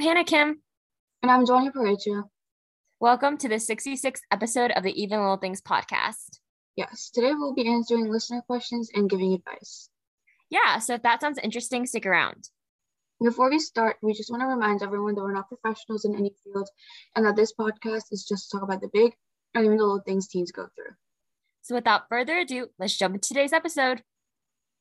I'm Hannah Kim. And I'm Johnny Parecha. Welcome to the 66th episode of the Even Little Things podcast. Yes, today we'll be answering listener questions and giving advice. Yeah, so if that sounds interesting, stick around. Before we start, we just want to remind everyone that we're not professionals in any field and that this podcast is just to talk about the big and even the little things teens go through. So without further ado, let's jump into today's episode.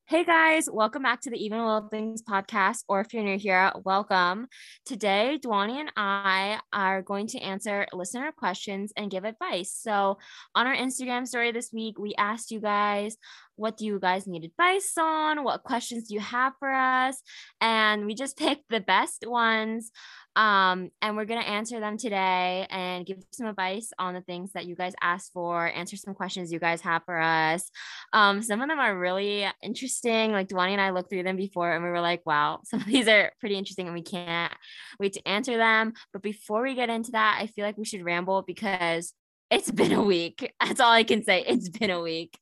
Hey guys, welcome back to the Even Little Things podcast, or if you're new here, welcome. Today, Dwani and I are going to answer listener questions and give advice. So, on our Instagram story this week, we asked you guys, what do you guys need advice on? What questions do you have for us? And we just picked the best ones um, and we're going to answer them today and give some advice on the things that you guys asked for, answer some questions you guys have for us. Um, some of them are really interesting. Like Dwani and I looked through them before and we were like, wow, some of these are pretty interesting and we can't wait to answer them. But before we get into that, I feel like we should ramble because it's been a week. That's all I can say. It's been a week.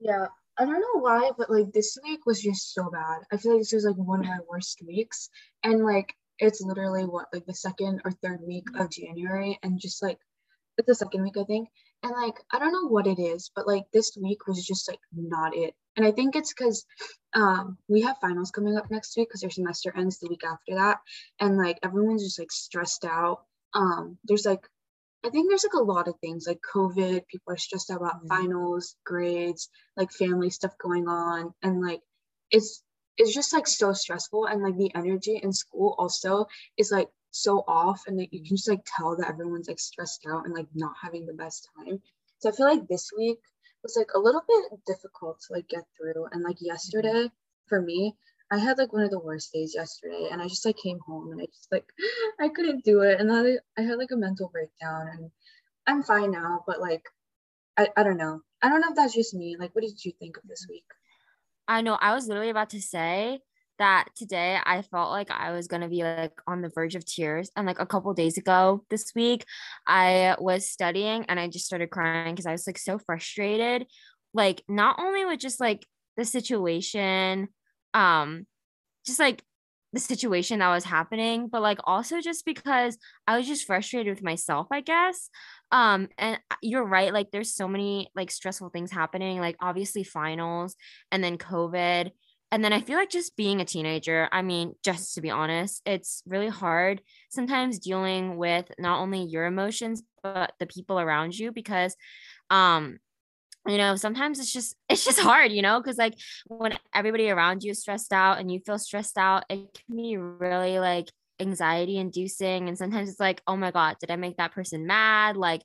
Yeah. I don't know why, but like this week was just so bad. I feel like this was like one of my worst weeks. And like it's literally what like the second or third week of January and just like it's the second week I think and like I don't know what it is but like this week was just like not it and I think it's because um we have finals coming up next week because their semester ends the week after that and like everyone's just like stressed out um there's like I think there's like a lot of things like COVID people are stressed out about mm-hmm. finals grades like family stuff going on and like it's it's just like so stressful and like the energy in school also is like so off and like you can just like tell that everyone's like stressed out and like not having the best time so i feel like this week was like a little bit difficult to like get through and like yesterday for me i had like one of the worst days yesterday and i just like came home and i just like i couldn't do it and then i had like a mental breakdown and i'm fine now but like I, I don't know i don't know if that's just me like what did you think of this mm-hmm. week I know I was literally about to say that today I felt like I was going to be like on the verge of tears. And like a couple days ago this week, I was studying and I just started crying because I was like so frustrated. Like, not only with just like the situation, um, just like the situation that was happening, but like also just because I was just frustrated with myself, I guess. Um, and you're right, like there's so many like stressful things happening, like obviously finals and then COVID. And then I feel like just being a teenager, I mean, just to be honest, it's really hard sometimes dealing with not only your emotions, but the people around you because um you know sometimes it's just it's just hard you know because like when everybody around you is stressed out and you feel stressed out it can be really like anxiety inducing and sometimes it's like oh my god did i make that person mad? Like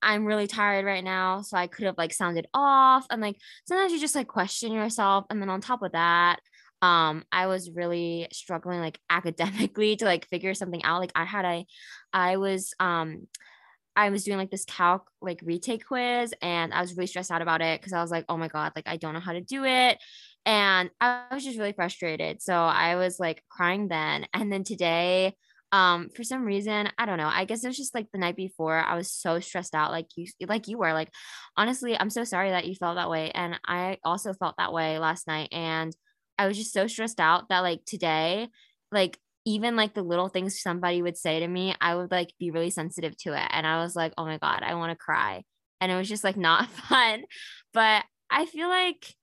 i'm really tired right now so i could have like sounded off. And like sometimes you just like question yourself and then on top of that um i was really struggling like academically to like figure something out like i had a i was um I was doing like this calc like retake quiz and I was really stressed out about it because I was like, oh my God, like I don't know how to do it. And I was just really frustrated. So I was like crying then. And then today, um, for some reason, I don't know. I guess it was just like the night before. I was so stressed out, like you like you were. Like, honestly, I'm so sorry that you felt that way. And I also felt that way last night. And I was just so stressed out that like today, like even like the little things somebody would say to me, I would like be really sensitive to it. And I was like, oh my God, I want to cry. And it was just like not fun. But I feel like,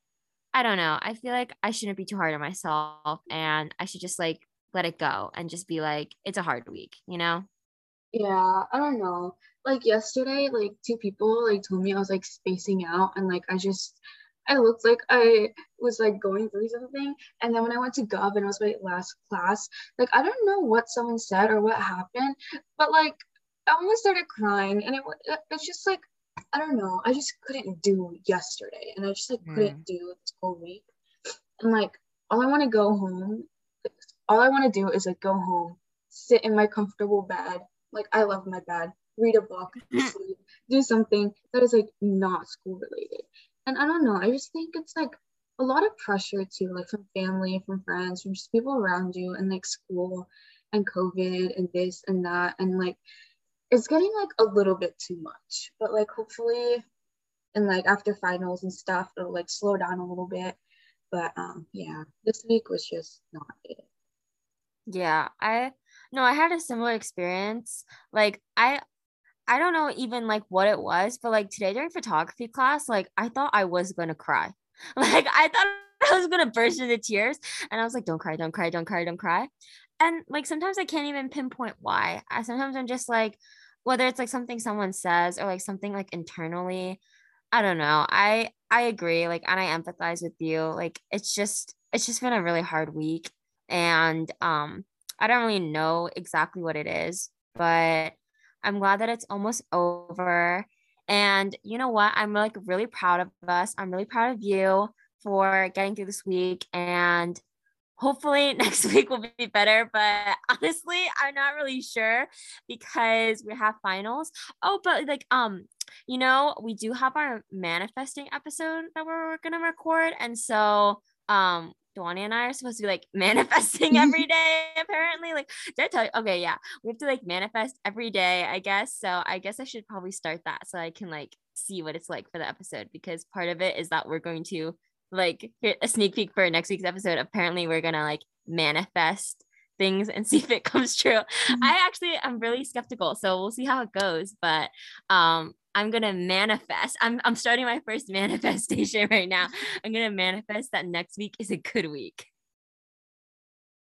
I don't know. I feel like I shouldn't be too hard on myself and I should just like let it go and just be like, it's a hard week, you know? Yeah, I don't know. Like yesterday, like two people like told me I was like spacing out and like I just I looked like I was like going through something. And then when I went to Gov and it was my last class, like I don't know what someone said or what happened, but like I almost started crying. And it it's just like, I don't know, I just couldn't do yesterday. And I just like mm. couldn't do this whole week. And like all I want to go home, all I want to do is like go home, sit in my comfortable bed. Like I love my bed, read a book, sleep, do something that is like not school related and I don't know, I just think it's like a lot of pressure too, like from family, from friends, from just people around you, and like school and COVID and this and that. And like it's getting like a little bit too much. But like hopefully and like after finals and stuff, it'll like slow down a little bit. But um yeah, this week was just not it. Yeah, I No, I had a similar experience. Like I I don't know even like what it was, but like today during photography class, like I thought I was gonna cry. Like I thought I was gonna burst into tears. And I was like, don't cry, don't cry, don't cry, don't cry. And like sometimes I can't even pinpoint why. I sometimes I'm just like, whether it's like something someone says or like something like internally. I don't know. I I agree. Like and I empathize with you. Like it's just it's just been a really hard week. And um I don't really know exactly what it is, but I'm glad that it's almost over. And you know what? I'm like really proud of us. I'm really proud of you for getting through this week. And hopefully next week will be better. But honestly, I'm not really sure because we have finals. Oh, but like, um, you know, we do have our manifesting episode that we're gonna record. And so um Dwani and I are supposed to be like manifesting every day, apparently. Like, did I tell you? Okay, yeah. We have to like manifest every day, I guess. So I guess I should probably start that so I can like see what it's like for the episode because part of it is that we're going to like a sneak peek for next week's episode. Apparently, we're gonna like manifest things and see if it comes true. Mm-hmm. I actually am really skeptical, so we'll see how it goes. But um, I'm gonna manifest. I'm I'm starting my first manifestation right now. I'm gonna manifest that next week is a good week.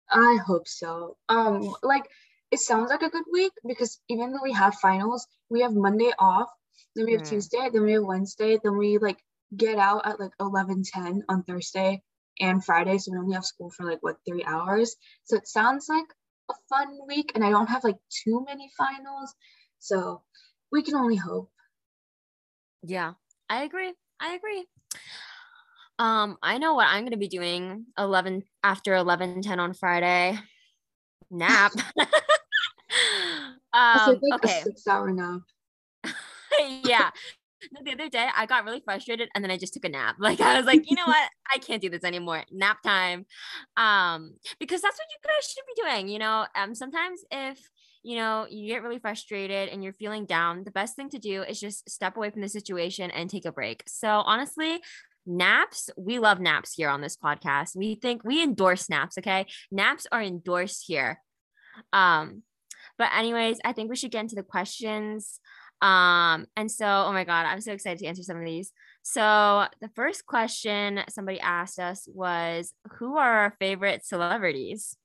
I hope so. Um, like it sounds like a good week because even though we have finals, we have Monday off, then we have mm. Tuesday, then we have Wednesday, then we like get out at like 11 10 on Thursday and Friday. So we only have school for like what three hours. So it sounds like a fun week, and I don't have like too many finals. So we can only hope. Yeah, I agree. I agree. Um, I know what I'm gonna be doing 11 after 11 10 on Friday. Nap. um, like okay. six hour nap. yeah the other day I got really frustrated and then I just took a nap. Like I was like, you know what? I can't do this anymore. Nap time. Um, because that's what you guys should be doing. You know, um, sometimes if you know you get really frustrated and you're feeling down, the best thing to do is just step away from the situation and take a break. So honestly, naps we love naps here on this podcast we think we endorse naps okay naps are endorsed here um but anyways i think we should get into the questions um, and so, oh my God, I'm so excited to answer some of these. So, the first question somebody asked us was Who are our favorite celebrities?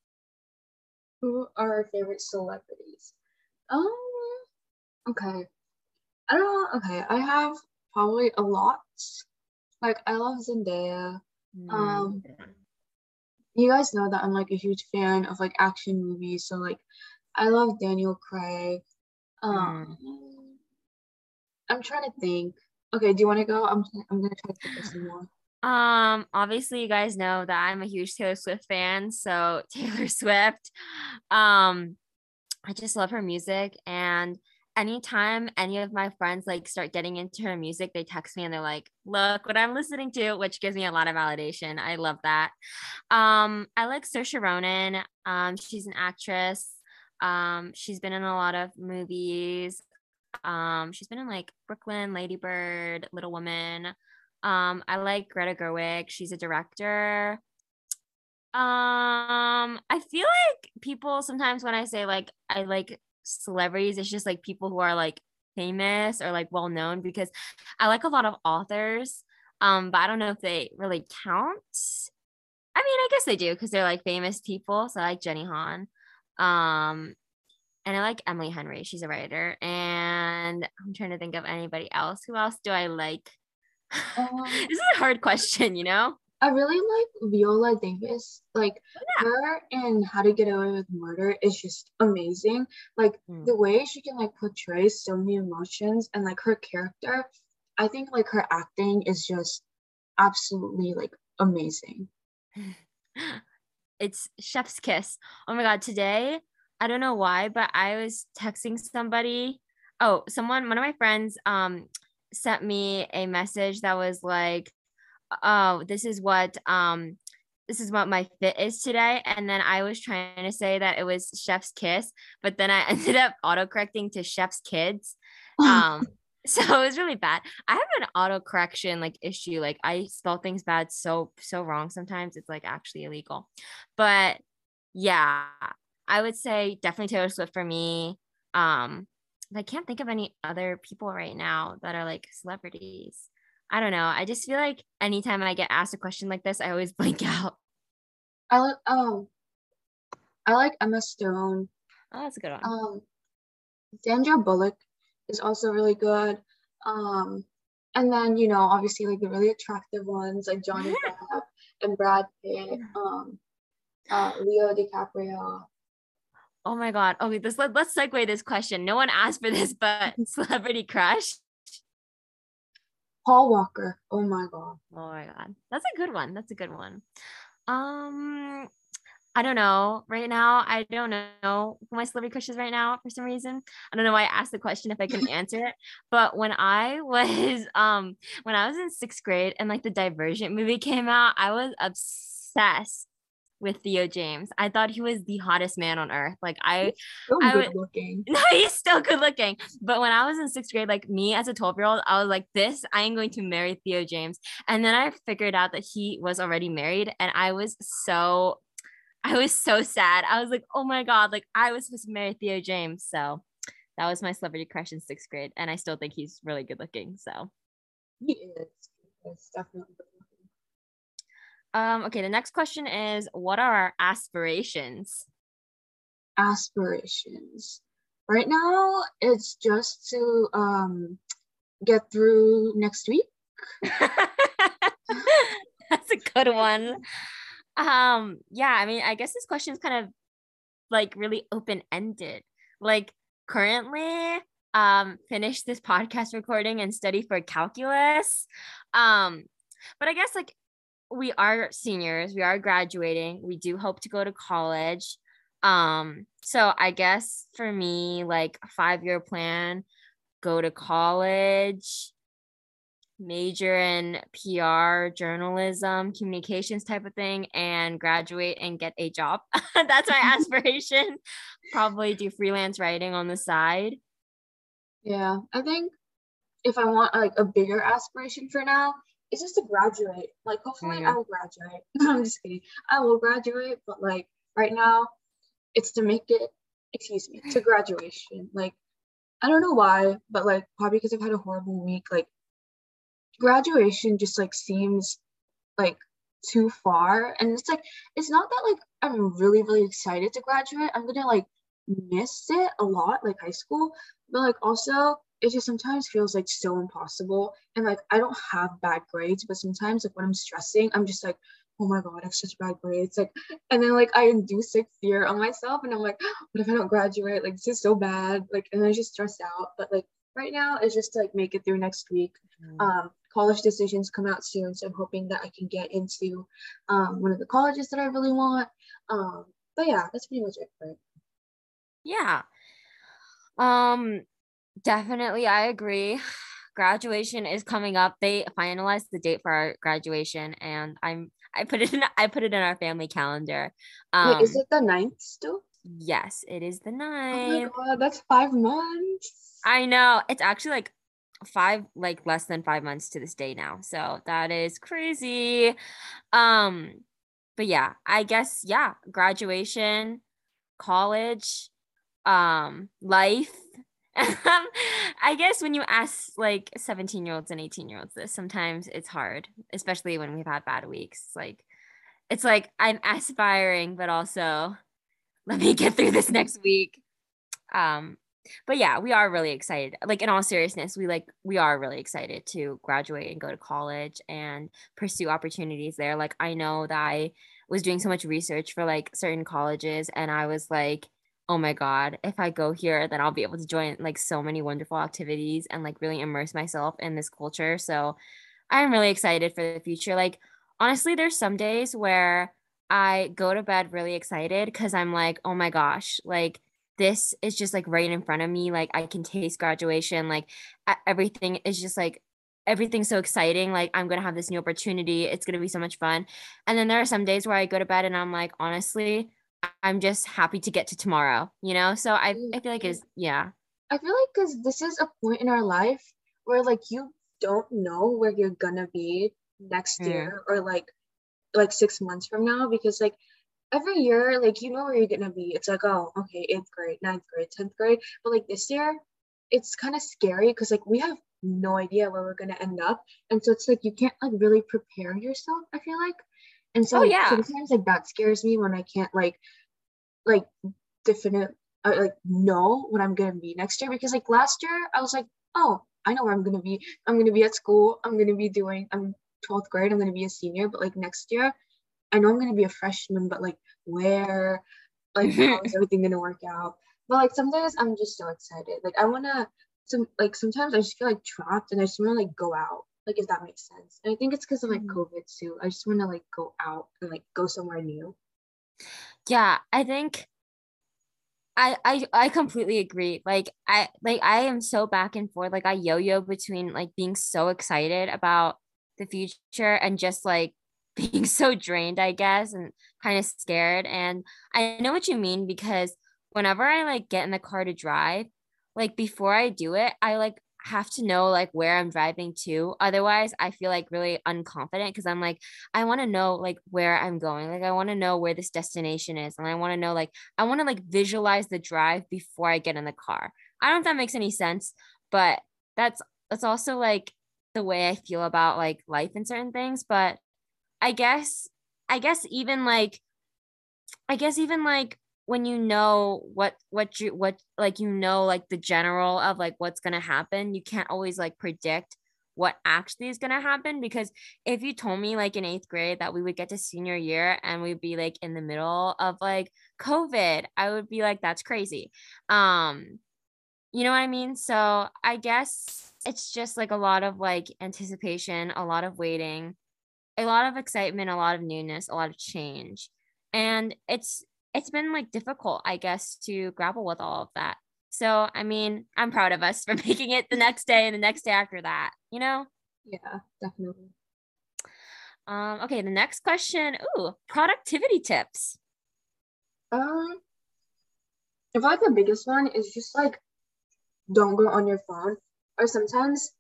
Who are our favorite celebrities? Um, okay. I don't know. Okay. I have probably a lot. Like, I love Zendaya. Mm. Um, you guys know that I'm like a huge fan of like action movies. So, like, I love Daniel Craig. Um, mm I'm trying to think. Okay, do you want to go? I'm I'm gonna try to think of some more. Um, obviously you guys know that I'm a huge Taylor Swift fan, so Taylor Swift. Um, I just love her music and anytime any of my friends like start getting into her music, they text me and they're like, look what I'm listening to, which gives me a lot of validation. I love that. Um, I like Saoirse Ronan. Um, she's an actress. Um, she's been in a lot of movies. Um, she's been in like Brooklyn, Ladybird, Little Woman. Um, I like Greta Gerwig. She's a director. Um, I feel like people sometimes when I say like I like celebrities, it's just like people who are like famous or like well known because I like a lot of authors. Um, but I don't know if they really count. I mean, I guess they do because they're like famous people. So I like Jenny Han. Um, and I like Emily Henry. She's a writer. And I'm trying to think of anybody else. Who else do I like? Um, this is a hard question, you know? I really like Viola Davis. Like yeah. her and How to Get Away with Murder is just amazing. Like mm. the way she can like portray so many emotions and like her character, I think like her acting is just absolutely like amazing. it's chef's kiss. Oh my god, today I don't know why, but I was texting somebody. Oh, someone, one of my friends, um, sent me a message that was like, "Oh, this is what um, this is what my fit is today." And then I was trying to say that it was Chef's Kiss, but then I ended up autocorrecting to Chef's Kids. Um, so it was really bad. I have an auto correction like issue. Like I spell things bad so so wrong sometimes. It's like actually illegal, but yeah I would say definitely Taylor Swift for me. Um, I can't think of any other people right now that are like celebrities. I don't know. I just feel like anytime I get asked a question like this, I always blank out. I like um I like Emma Stone. Oh, that's a good one. Um Sandra Bullock is also really good. Um and then you know obviously like the really attractive ones like Johnny Depp and Brad Pitt, um uh Leo DiCaprio. Oh my god. Okay, this let, let's segue this question. No one asked for this, but celebrity crush. Paul Walker. Oh my god. Oh my god. That's a good one. That's a good one. Um I don't know. Right now, I don't know who my celebrity crush is right now for some reason. I don't know why I asked the question if I couldn't answer it. But when I was um when I was in sixth grade and like the Divergent movie came out, I was obsessed with Theo James. I thought he was the hottest man on earth. Like I, So I good would- looking. no, he's still good looking. But when I was in sixth grade, like me as a 12 year old, I was like, this, I am going to marry Theo James. And then I figured out that he was already married. And I was so, I was so sad. I was like, oh my God, like I was supposed to marry Theo James. So that was my celebrity crush in sixth grade. And I still think he's really good looking. So, He is. It's definitely. Um, okay, the next question is what are our aspirations? aspirations. Right now, it's just to um get through next week. That's a good one. Um, yeah, I mean, I guess this question is kind of like really open-ended. Like currently, um, finish this podcast recording and study for calculus. Um, but I guess like we are seniors, we are graduating, we do hope to go to college. Um, so I guess for me, like a five-year plan, go to college, major in PR, journalism, communications type of thing, and graduate and get a job. That's my aspiration. Probably do freelance writing on the side. Yeah, I think if I want like a bigger aspiration for now, it's just to graduate. Like hopefully I Mhm. will graduate. I'm just kidding. I will graduate, but like right now, it's to make it. Excuse me, to graduation. Like I don't know why, but like probably because I've had a horrible week. Like graduation just like seems like too far, and it's like it's not that like I'm really really excited to graduate. I'm gonna like miss it a lot, like high school, but like also it just sometimes feels like so impossible. And like I don't have bad grades, but sometimes like when I'm stressing, I'm just like, oh my god, I have such bad grades. Like, and then like I induce like fear on myself, and I'm like, what if I don't graduate? Like this is so bad. Like, and I just stress out. But like right now, it's just to like make it through next week. Um, college decisions come out soon, so I'm hoping that I can get into um one of the colleges that I really want. Um, but yeah, that's pretty much it for it. Yeah. Um definitely I agree. Graduation is coming up. They finalized the date for our graduation and I'm I put it in I put it in our family calendar. Um Wait, is it the ninth still? yes, it is the ninth. Oh my god, that's five months. I know. It's actually like five like less than 5 months to this day now. So that is crazy. Um but yeah, I guess yeah, graduation, college, um life um, i guess when you ask like 17 year olds and 18 year olds this sometimes it's hard especially when we've had bad weeks like it's like i'm aspiring but also let me get through this next week. Um but yeah we are really excited like in all seriousness we like we are really excited to graduate and go to college and pursue opportunities there. Like i know that i was doing so much research for like certain colleges and i was like oh my god if i go here then i'll be able to join like so many wonderful activities and like really immerse myself in this culture. So i'm really excited for the future. Like honestly there's some days where i go to bed really excited because i'm like oh my gosh like this is just like right in front of me. Like i can taste graduation. Like everything is just like everything's so exciting. Like i'm gonna have this new opportunity. It's gonna be so much fun. And then there are some days where i go to bed and i'm like honestly I'm just happy to get to tomorrow, you know? So I, I feel like it's, yeah. I feel like because this is a point in our life where like you don't know where you're gonna be next Mm. year or like like six months from now because like every year, like you know where you're gonna be. It's like, oh, okay, eighth grade, ninth grade, tenth grade. But like this year, it's kind of scary because like we have no idea where we're gonna end up. And so it's like you can't like really prepare yourself, I feel like. And so Oh, yeah. sometimes like that scares me when I can't like like definite uh, like know what I'm gonna be next year because like last year I was like, oh, I know where I'm gonna be. I'm gonna be at school. I'm gonna be doing. I'm 12th grade. I'm gonna be a senior. But like next year, I know I'm gonna be a freshman. But like where, like how is everything gonna work out? But like sometimes I'm just so excited. Like I wanna. Some like sometimes I just feel like trapped and I just wanna like go out. Like if that makes sense. And I think it's because of like Mhm. COVID too. I just wanna like go out and like go somewhere new. yeah i think I, I I completely agree. Like I like I am so back and forth. Like I yo-yo between like being so excited about the future and just like being so drained, I guess, and kind of scared. And I know what you mean because whenever I like get in the car to drive, like before I do it, I like have to know like where I'm driving to. Otherwise, I feel like really unconfident because I'm like, I want to know like where I'm going. Like I want to know where this destination is. And I want to know like I want to like visualize the drive before I get in the car. I don't know if that makes any sense, but that's that's also like the way I feel about like life and certain things. But I guess I guess even like I guess even like when you know what what you what like you know like the general of like what's gonna happen, you can't always like predict what actually is gonna happen because if you told me like in eighth grade that we would get to senior year and we'd be like in the middle of like COVID, I would be like, that's crazy. Um, you know what I mean? So I guess it's just like a lot of like anticipation, a lot of waiting, a lot of excitement, a lot of newness, a lot of change. And it's it's been like difficult, I guess, to grapple with all of that. So I mean, I'm proud of us for making it the next day and the next day after that, you know? Yeah, definitely. Um, okay, the next question. Ooh, productivity tips. Um, I feel like the biggest one is just like don't go on your phone. Or sometimes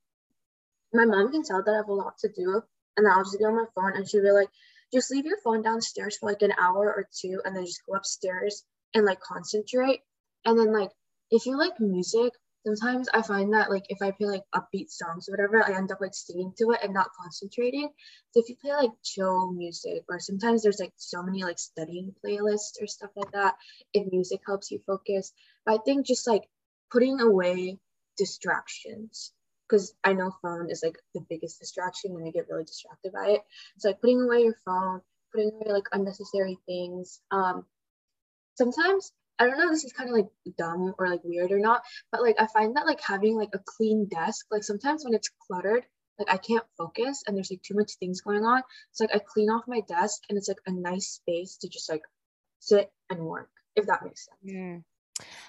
my mom can tell that I have a lot to do, and then I'll just be on my phone, and she'll be like, just leave your phone downstairs for like an hour or two, and then just go upstairs and like concentrate. And then like if you like music, sometimes I find that like if I play like upbeat songs or whatever, I end up like singing to it and not concentrating. So if you play like chill music, or sometimes there's like so many like studying playlists or stuff like that, if music helps you focus. But I think just like putting away distractions because I know phone is like the biggest distraction and I get really distracted by it. So like putting away your phone, putting away like unnecessary things. Um, sometimes I don't know this is kind of like dumb or like weird or not, but like I find that like having like a clean desk, like sometimes when it's cluttered, like I can't focus and there's like too much things going on. So like I clean off my desk and it's like a nice space to just like sit and work, if that makes sense. Mm.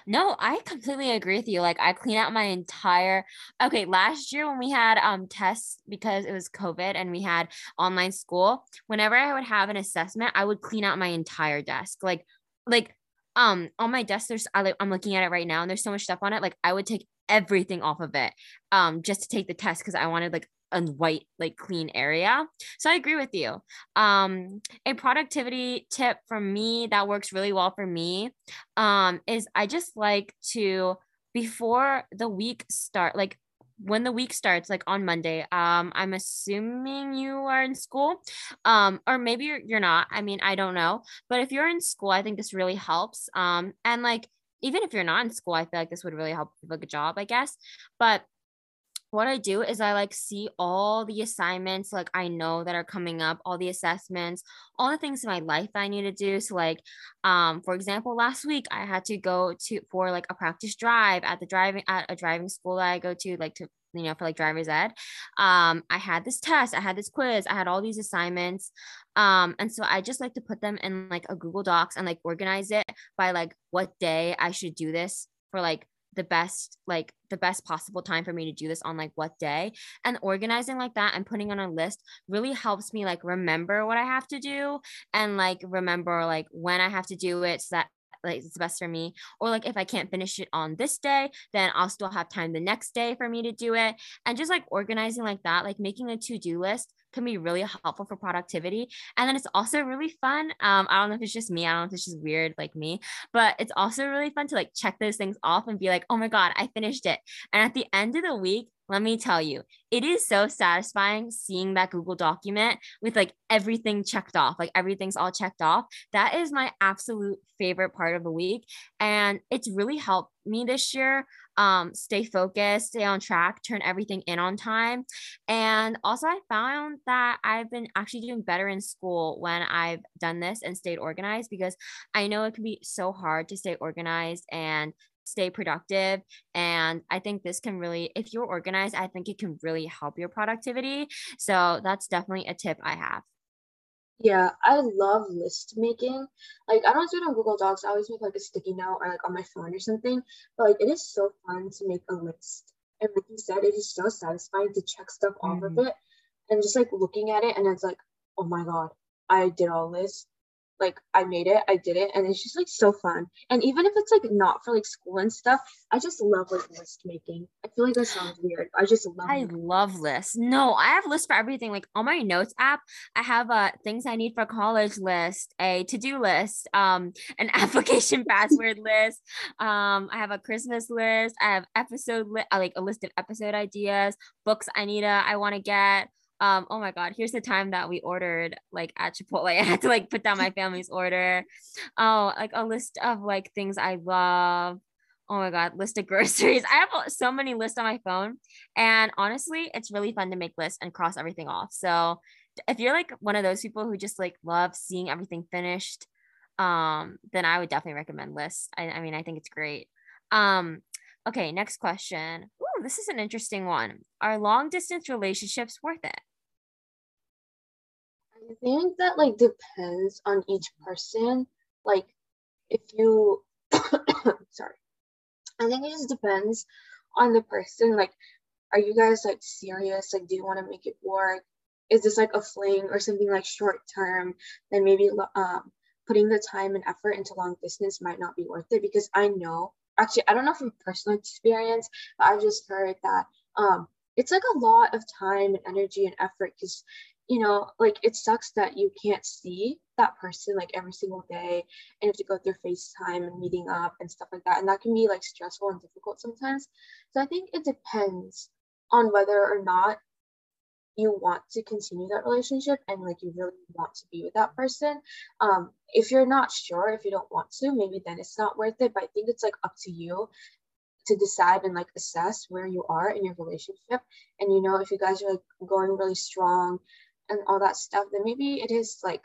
No, I completely agree with you. Like I clean out my entire okay, last year when we had um tests because it was COVID and we had online school, whenever I would have an assessment, I would clean out my entire desk. Like like um on my desk there's I, like, I'm looking at it right now and there's so much stuff on it. Like I would take everything off of it um just to take the test because I wanted like a white like clean area. So I agree with you. Um a productivity tip from me that works really well for me um is I just like to before the week start like when the week starts like on Monday um I'm assuming you are in school um or maybe you're, you're not I mean I don't know but if you're in school I think this really helps um and like even if you're not in school I feel like this would really help with a job I guess but what I do is I like see all the assignments like I know that are coming up, all the assessments, all the things in my life that I need to do. So like um for example, last week I had to go to for like a practice drive at the driving at a driving school that I go to like to you know for like driver's ed. Um I had this test, I had this quiz, I had all these assignments. Um and so I just like to put them in like a Google Docs and like organize it by like what day I should do this for like the best like the best possible time for me to do this on like what day. And organizing like that and putting on a list really helps me like remember what i have to do and like remember like when i have to do it so that like it's best for me. Or like if i can't finish it on this day then i'll still have time the next day for me to do it. And just like organizing like that like making a to-do list can be really helpful for productivity. And then it's also really fun. Um, I don't know if it's just me, I don't know if it's just weird like me, but it's also really fun to like check those things off and be like, oh my God, I finished it. And at the end of the week, let me tell you, it is so satisfying seeing that Google document with like everything checked off, like everything's all checked off. That is my absolute favorite part of the week. And it's really helped me this year um, stay focused, stay on track, turn everything in on time. And also, I found that I've been actually doing better in school when I've done this and stayed organized because I know it can be so hard to stay organized and stay productive. And I think this can really, if you're organized, I think it can really help your productivity. So that's definitely a tip I have. Yeah, I love list making. Like I don't do it on Google Docs. I always make like a sticky note or like on my phone or something. But like it is so fun to make a list. And like you said, it is so satisfying to check stuff off of mm-hmm. it and just like looking at it and it's like, oh my god, I did all this like I made it, I did it, and it's just like so fun. And even if it's like not for like school and stuff, I just love like list making. I feel like that sounds weird. I just love. I love lists. No, I have lists for everything. Like on my notes app, I have a uh, things I need for college list, a to do list, um, an application password list. Um, I have a Christmas list. I have episode li- uh, like a list of episode ideas, books I need to I want to get um oh my god here's the time that we ordered like at chipotle. I had to like put down my family's order. Oh like a list of like things i love. Oh my god list of groceries. I have so many lists on my phone. And honestly it's really fun to make lists and cross everything off. So if you're like one of those people who just like love seeing everything finished um then i would definitely recommend lists. I, I mean i think it's great. Um okay next question. Ooh, this is an interesting one. Are long distance relationships worth it I think that like depends on each person. Like if you sorry. I think it just depends on the person. Like, are you guys like serious? Like, do you want to make it work? Is this like a fling or something like short term? Then maybe um putting the time and effort into long distance might not be worth it because I know actually I don't know from personal experience, but I've just heard that um it's like a lot of time and energy and effort because you know, like it sucks that you can't see that person like every single day and you have to go through FaceTime and meeting up and stuff like that. And that can be like stressful and difficult sometimes. So I think it depends on whether or not you want to continue that relationship and like you really want to be with that person. Um, if you're not sure, if you don't want to, maybe then it's not worth it. But I think it's like up to you to decide and like assess where you are in your relationship. And you know, if you guys are like going really strong and all that stuff, then maybe it is like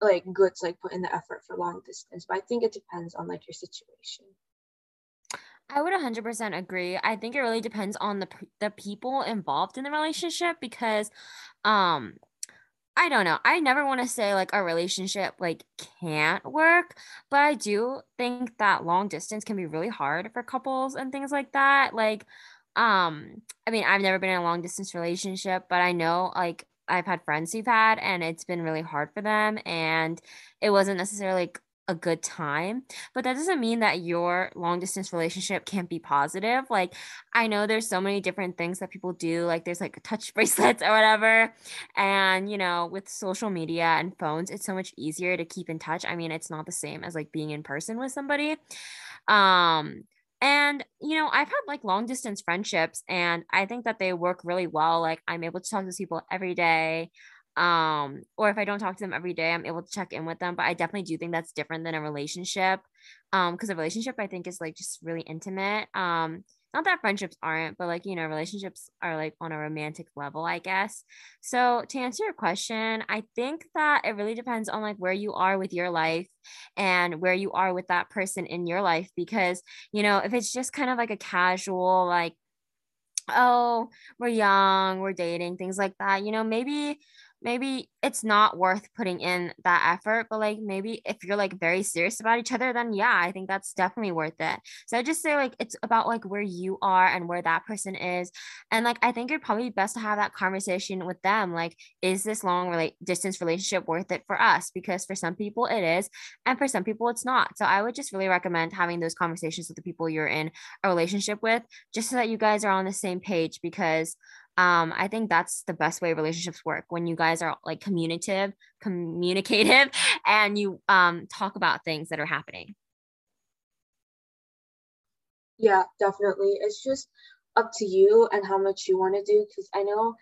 like good to like put in the effort for long distance. But I think it depends on like your situation. I would 100% agree. I think it really depends on the the people involved in the relationship because um I don't know. I never want to say like a relationship like can't work, but I do think that long distance can be really hard for couples and things like that. Like um I mean, I've never been in a long distance relationship, but I know like I've had friends who've had, and it's been really hard for them. And it wasn't necessarily a good time but that doesn't mean that your long distance relationship can't be positive like i know there's so many different things that people do like there's like touch bracelets or whatever and you know with social media and phones it's so much easier to keep in touch i mean it's not the same as like being in person with somebody um and, you know, I've had like long distance friendships and I think that they work really well. Like I'm able to talk to people every day. Um, or if I don't talk to them every day, I'm able to check in with them. But I definitely do think that's different than a relationship. Um, because a relationship I think is like just really intimate. Um, not that friendships aren't, but like, you know, relationships are like on a romantic level, I guess. So to answer your question, I think that it really depends on like where you are with your life and where you are with that person in your life. Because, you know, if it's just kind of like a casual, like, oh, we're young, we're dating, things like that, you know, maybe maybe it's not worth putting in that effort but like maybe if you're like very serious about each other then yeah i think that's definitely worth it. So i just say like it's about like where you are and where that person is and like i think it'd probably best to have that conversation with them like is this long relate distance relationship worth it for us? Because for some people it is and for some people it's not. So i would just really recommend having those conversations with the people you're in a relationship with just so that you guys are on the same page because um i think that's the best way relationships work when you guys are like communicative communicative and you um talk about things that are happening. Yeah definitely. It's just up to you and how much you want to do because i know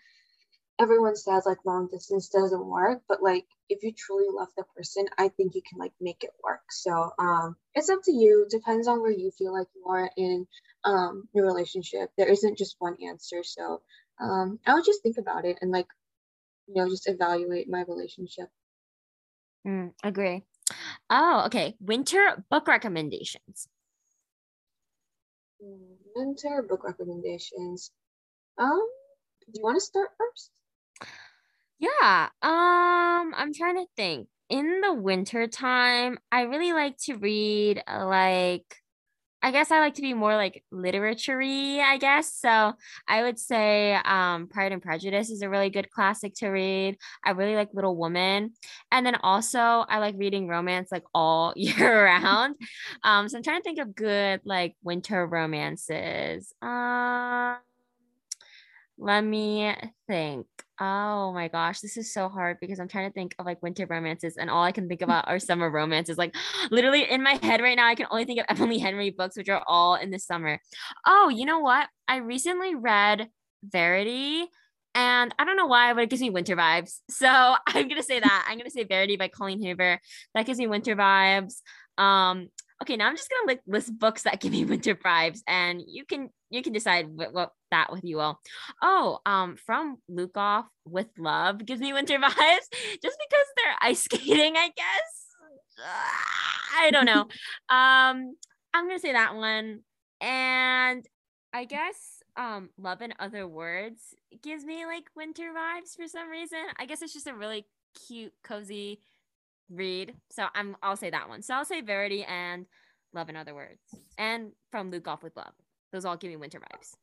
everyone says like long distance doesn't work but like if you truly love the person i think you can like make it work. So um it's up to you. Depends on where you feel like you are in um your relationship. There isn't just one answer so um i would just think about it and like you know just evaluate my relationship. Mm, agree. Oh okay. Winter book recommendations. Winter book recommendations. Um do you want to start first? Yeah. Um, I'm trying to think. In the winter time, I really like to read uh, like I guess I like to be more like literature I guess. So I would say um, Pride and Prejudice is a really good classic to read. I really like Little Woman. And then also I like reading romance like all year round. Um, so I'm trying to think of good like winter romances. Um, let me think. Oh my gosh, this is so hard because I'm trying to think of like winter romances and all I can think about are summer romances. Like literally in my head right now, I can only think of Emily Henry books, which are all in the summer. Oh, you know what? I recently read Verity and I don't know why, but it gives me winter vibes. So I'm gonna say that. I'm gonna say Verity by Colleen Hoover. That gives me winter vibes. Um, okay, now I'm just gonna like list books that give me winter vibes, and you can you can decide what, what that with you all. Oh, um, from Lukov with Love gives me winter vibes just because they're ice skating, I guess. I don't know. um, I'm gonna say that one, and I guess um, Love in Other Words gives me like winter vibes for some reason. I guess it's just a really cute, cozy read. So I'm I'll say that one. So I'll say Verity and Love in Other Words, and from Lukov with Love. Those all give me winter vibes.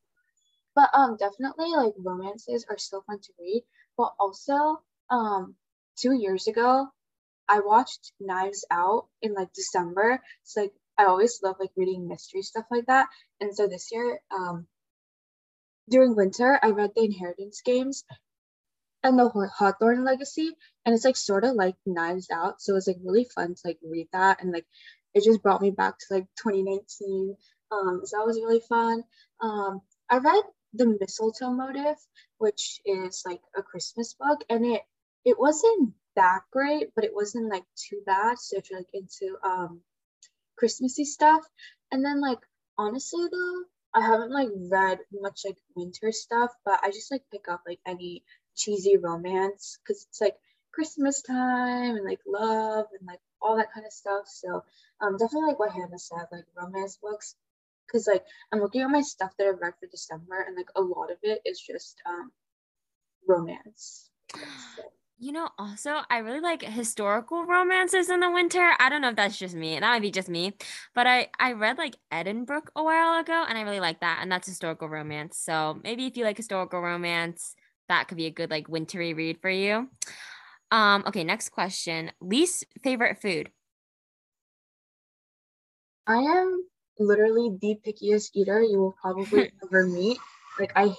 But um, definitely like romances are still fun to read. But also, um, two years ago, I watched Knives Out in like December. It's like I always love like reading mystery stuff like that. And so this year, um, during winter, I read the Inheritance Games and the Hawthorne Legacy, and it's like sort of like Knives Out. So it's like really fun to like read that, and like it just brought me back to like 2019 um, so that was really fun. Um, I read the mistletoe motive, which is like a Christmas book, and it it wasn't that great, but it wasn't like too bad. So if you're like into um Christmassy stuff, and then like honestly though, I haven't like read much like winter stuff, but I just like pick up like any cheesy romance because it's like Christmas time and like love and like all that kind of stuff. So um definitely like what Hannah said, like romance books because like I'm looking at my stuff that I've read for December, and like a lot of it is just um romance. You know, also I really like historical romances in the winter. I don't know if that's just me. That might be just me. But I I read like Edinburgh a while ago and I really like that. And that's historical romance. So maybe if you like historical romance, that could be a good like wintry read for you. Um, okay, next question. Least favorite food. I am literally the pickiest eater you will probably ever meet. Like I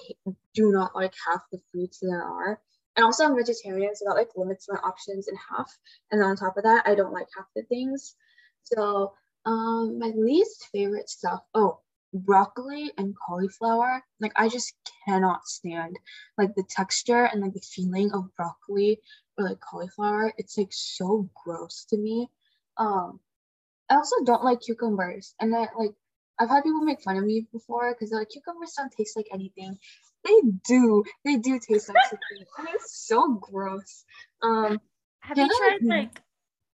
do not like half the foods there are. And also I'm vegetarian, so that like limits my options in half. And then on top of that, I don't like half the things. So um my least favorite stuff, oh, broccoli and cauliflower. Like I just cannot stand like the texture and like the feeling of broccoli or like cauliflower. It's like so gross to me. Um I also don't like cucumbers. And I like I've had people make fun of me before because they're like cucumbers don't taste like anything. They do. They do taste like something. it's so gross. Um have you tried like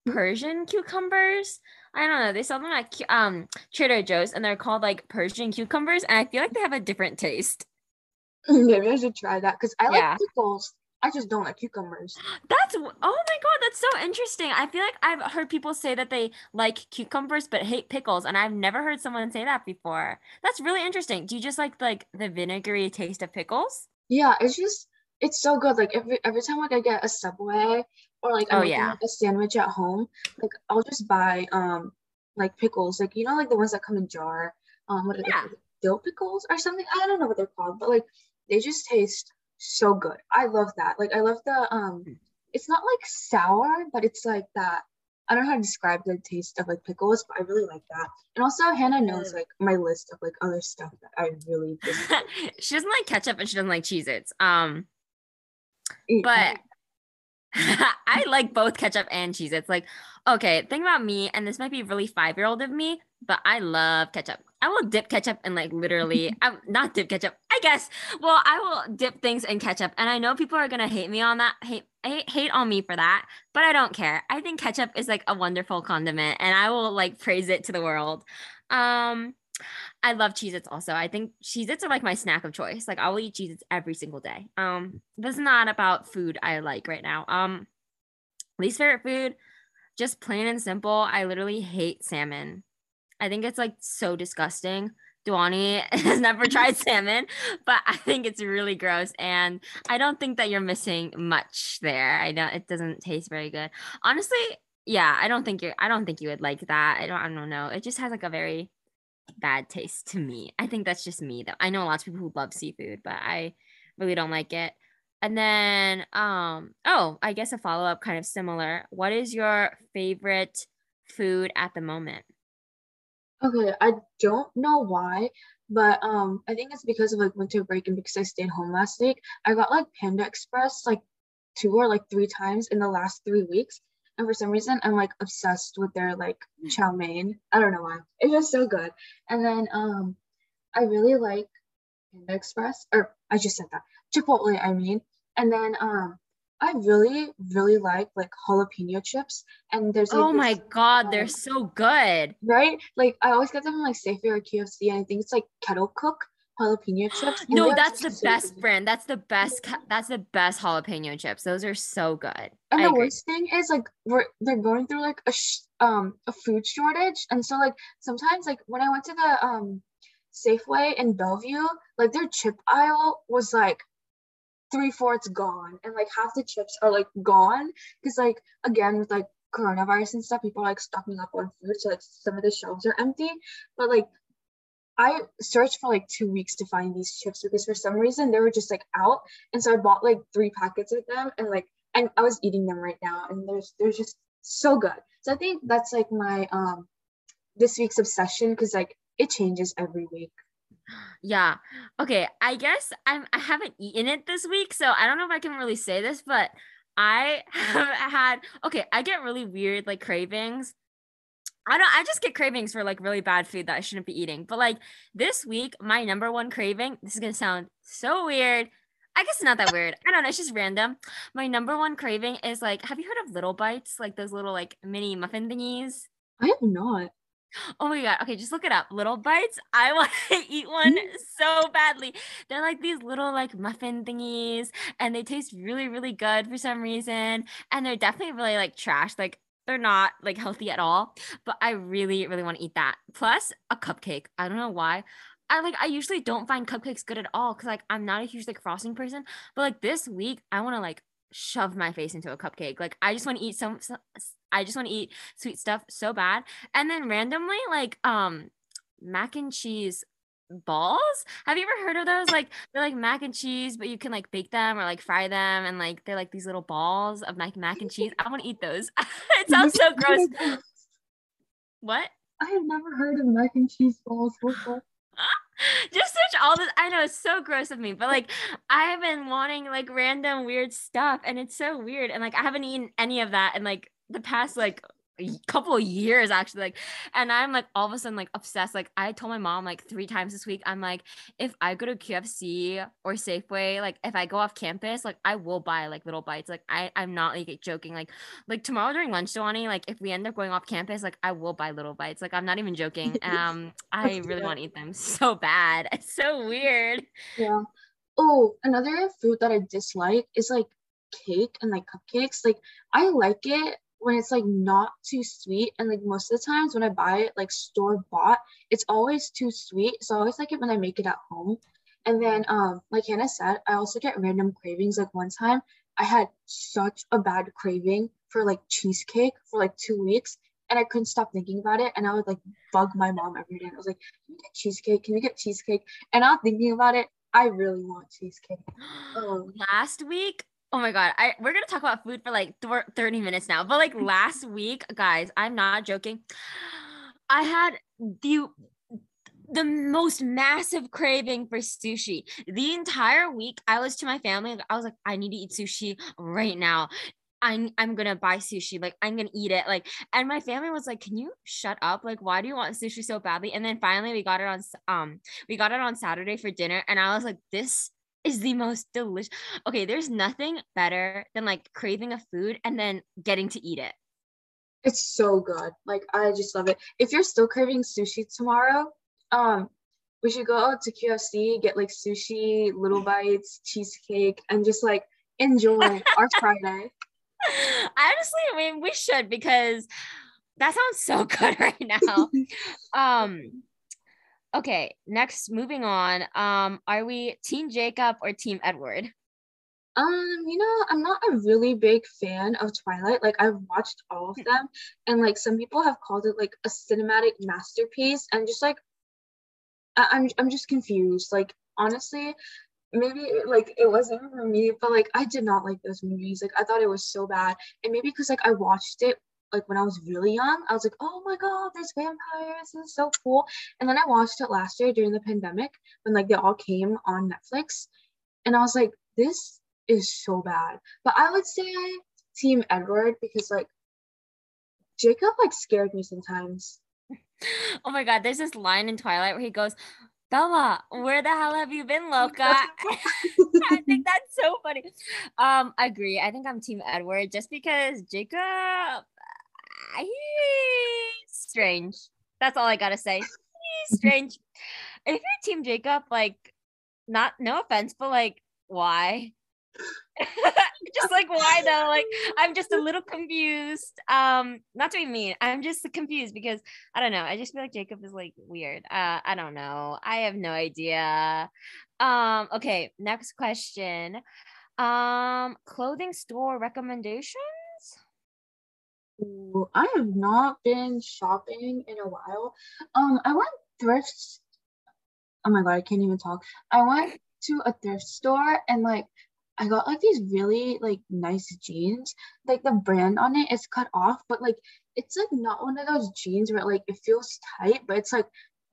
Persian cucumbers? I don't know. They sell them at um Trader Joe's and they're called like Persian cucumbers and I feel like they have a different taste. Maybe I should try that because I like pickles I just don't like cucumbers. That's oh my god, that's so interesting. I feel like I've heard people say that they like cucumbers but hate pickles, and I've never heard someone say that before. That's really interesting. Do you just like like the vinegary taste of pickles? Yeah, it's just it's so good. Like every every time like I get a subway or like I'm oh, yeah. a sandwich at home, like I'll just buy um like pickles, like you know like the ones that come in jar. Um, what are yeah. they? Dill pickles or something? I don't know what they're called, but like they just taste so good. I love that. Like I love the um it's not like sour, but it's like that. I don't know how to describe the taste of like pickles, but I really like that. And also Hannah knows like my list of like other stuff that I really she doesn't like ketchup and she doesn't like Cheez Its. Um but I like both ketchup and cheese. Its. Like, okay, think about me, and this might be really five year old of me, but I love ketchup. I will dip ketchup and like literally, I'm not dip ketchup, I guess. Well, I will dip things in ketchup, and I know people are gonna hate me on that, hate hate, hate on me for that, but I don't care. I think ketchup is like a wonderful condiment, and I will like praise it to the world. Um, I love Cheez Its also. I think Cheez Its are like my snack of choice. Like I will eat Cheez Its every single day. Um, this is not about food I like right now. Um, least favorite food, just plain and simple. I literally hate salmon. I think it's like so disgusting. Dwani has never tried salmon, but I think it's really gross. And I don't think that you're missing much there. I know it doesn't taste very good. Honestly, yeah, I don't think you're I don't think you would like that. I don't I don't know. It just has like a very bad taste to me. I think that's just me though. I know lots of people who love seafood, but I really don't like it. And then um oh, I guess a follow-up kind of similar. What is your favorite food at the moment? Okay, I don't know why, but um I think it's because of like winter break and because I stayed home last week. I got like Panda Express like two or like three times in the last three weeks. And for some reason I'm like obsessed with their like mm. chow mein. I don't know why. It's just so good. And then um I really like Panda Express, or I just said that. Chipotle, I mean. And then um I really, really like like jalapeno chips. And there's like, oh my god, they're so good. Right? Like I always get them from like Safeway or QFC, and I think it's like kettle cook jalapeno chips. No, that's the so best good. brand. That's the best. That's the best jalapeno chips. Those are so good. And I the agree. worst thing is like we're they're going through like a sh- um a food shortage, and so like sometimes like when I went to the um Safeway in Bellevue, like their chip aisle was like three fourths gone and like half the chips are like gone because like again with like coronavirus and stuff people are like stocking up on food so like some of the shelves are empty. But like I searched for like two weeks to find these chips because for some reason they were just like out and so I bought like three packets of them and like and I was eating them right now and there's they're just so good. So I think that's like my um this week's obsession because like it changes every week yeah. Okay. I guess I'm I haven't eaten it this week, so I don't know if I can really say this, but I have had okay, I get really weird like cravings. I don't I just get cravings for like really bad food that I shouldn't be eating. But like this week, my number one craving, this is gonna sound so weird. I guess not that weird. I don't know. It's just random. My number one craving is like, have you heard of little bites? Like those little like mini muffin thingies? I have not. Oh my god. Okay, just look it up. Little bites. I want to eat one mm. so badly. They're like these little like muffin thingies and they taste really really good for some reason and they're definitely really like trash. Like they're not like healthy at all, but I really really want to eat that. Plus a cupcake. I don't know why. I like I usually don't find cupcakes good at all cuz like I'm not a huge like frosting person, but like this week I want to like shove my face into a cupcake. Like I just want to eat some, some I just want to eat sweet stuff so bad. And then randomly like um mac and cheese balls. Have you ever heard of those? Like they're like mac and cheese, but you can like bake them or like fry them and like they're like these little balls of mac mac and cheese. I want to eat those. it sounds so gross. what? I have never heard of mac and cheese balls before. just search all this. I know it's so gross of me, but like I have been wanting like random weird stuff, and it's so weird. And like I haven't eaten any of that in like the past like couple of years actually like and i'm like all of a sudden like obsessed like i told my mom like three times this week i'm like if i go to qfc or safeway like if i go off campus like i will buy like little bites like i i'm not like joking like like tomorrow during lunch Johnny like if we end up going off campus like i will buy little bites like i'm not even joking um i really want to eat them so bad it's so weird. Yeah. Oh another food that i dislike is like cake and like cupcakes like i like it when it's like not too sweet and like most of the times when i buy it like store bought it's always too sweet so i always like it when i make it at home. And then um like hannah said i also get random cravings. Like one time i had such a bad craving for like cheesecake for like two weeks and i couldn't stop thinking about it and i would like bug my mom every day. I was like can we get cheesecake? Can we get cheesecake? And i'm thinking about it I really want cheesecake. Um, last week, oh my god, I we're gonna talk about food for like th- 30 minutes now. But like last week, guys, I'm not joking. I had the the most massive craving for sushi. The entire week, I was to my family. I was like, I need to eat sushi right now. I'm I'm gonna buy sushi. Like I'm gonna eat it. Like, and my family was like, "Can you shut up? Like, why do you want sushi so badly?" And then finally, we got it on um we got it on Saturday for dinner, and I was like, "This is the most delicious." Okay, there's nothing better than like craving a food and then getting to eat it. It's so good. Like I just love it. If you're still craving sushi tomorrow, um, we should go out to QFC, get like sushi, little bites, cheesecake, and just like enjoy our Friday. I honestly, I mean, we should because that sounds so good right now. um, okay, next, moving on. Um, are we Team Jacob or Team Edward? Um, you know, I'm not a really big fan of Twilight. Like I've watched all of them and like some people have called it like a cinematic masterpiece and just like I- I'm I'm just confused. Like honestly, maybe like it wasn't for me, but like I did not like those movies. Like I thought it was so bad. And maybe because like I watched it like when I was really young, I was like, oh my god, there's vampires, this is so cool. And then I watched it last year during the pandemic when like they all came on Netflix. And I was like, this is so bad. But I would say Team Edward because like Jacob like scared me sometimes. Oh my god, there's this line in Twilight where he goes, Bella, where the hell have you been, Loca? I think that's so funny. Um, I agree. I think I'm Team Edward just because Jacob, he's strange. That's all I gotta say. He's strange. if you're Team Jacob, like, not no offense, but like, why? just like why though like i'm just a little confused um not to be mean i'm just confused because i don't know i just feel like jacob is like weird uh i don't know i have no idea um okay next question um clothing store recommendations Ooh, i have not been shopping in a while um i went thrift oh my god i can't even talk i went to a thrift store and like I got like these really like nice jeans. Like the brand on it is cut off, but like it's like not one of those jeans where like it feels tight, but it's like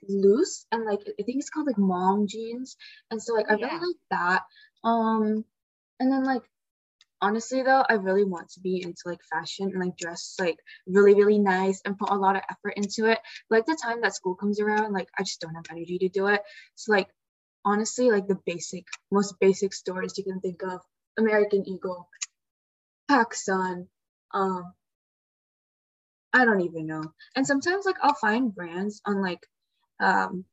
loose and like I think it's called like mom jeans. And so like I really like that. Um and then like honestly though, I really want to be into like fashion and like dress like really, really nice and put a lot of effort into it. Like the time that school comes around, like I just don't have energy to do it. So like honestly like the basic, most basic stores you can think of. American Eagle, PacSun, um, I don't even know. And sometimes like I'll find brands on like um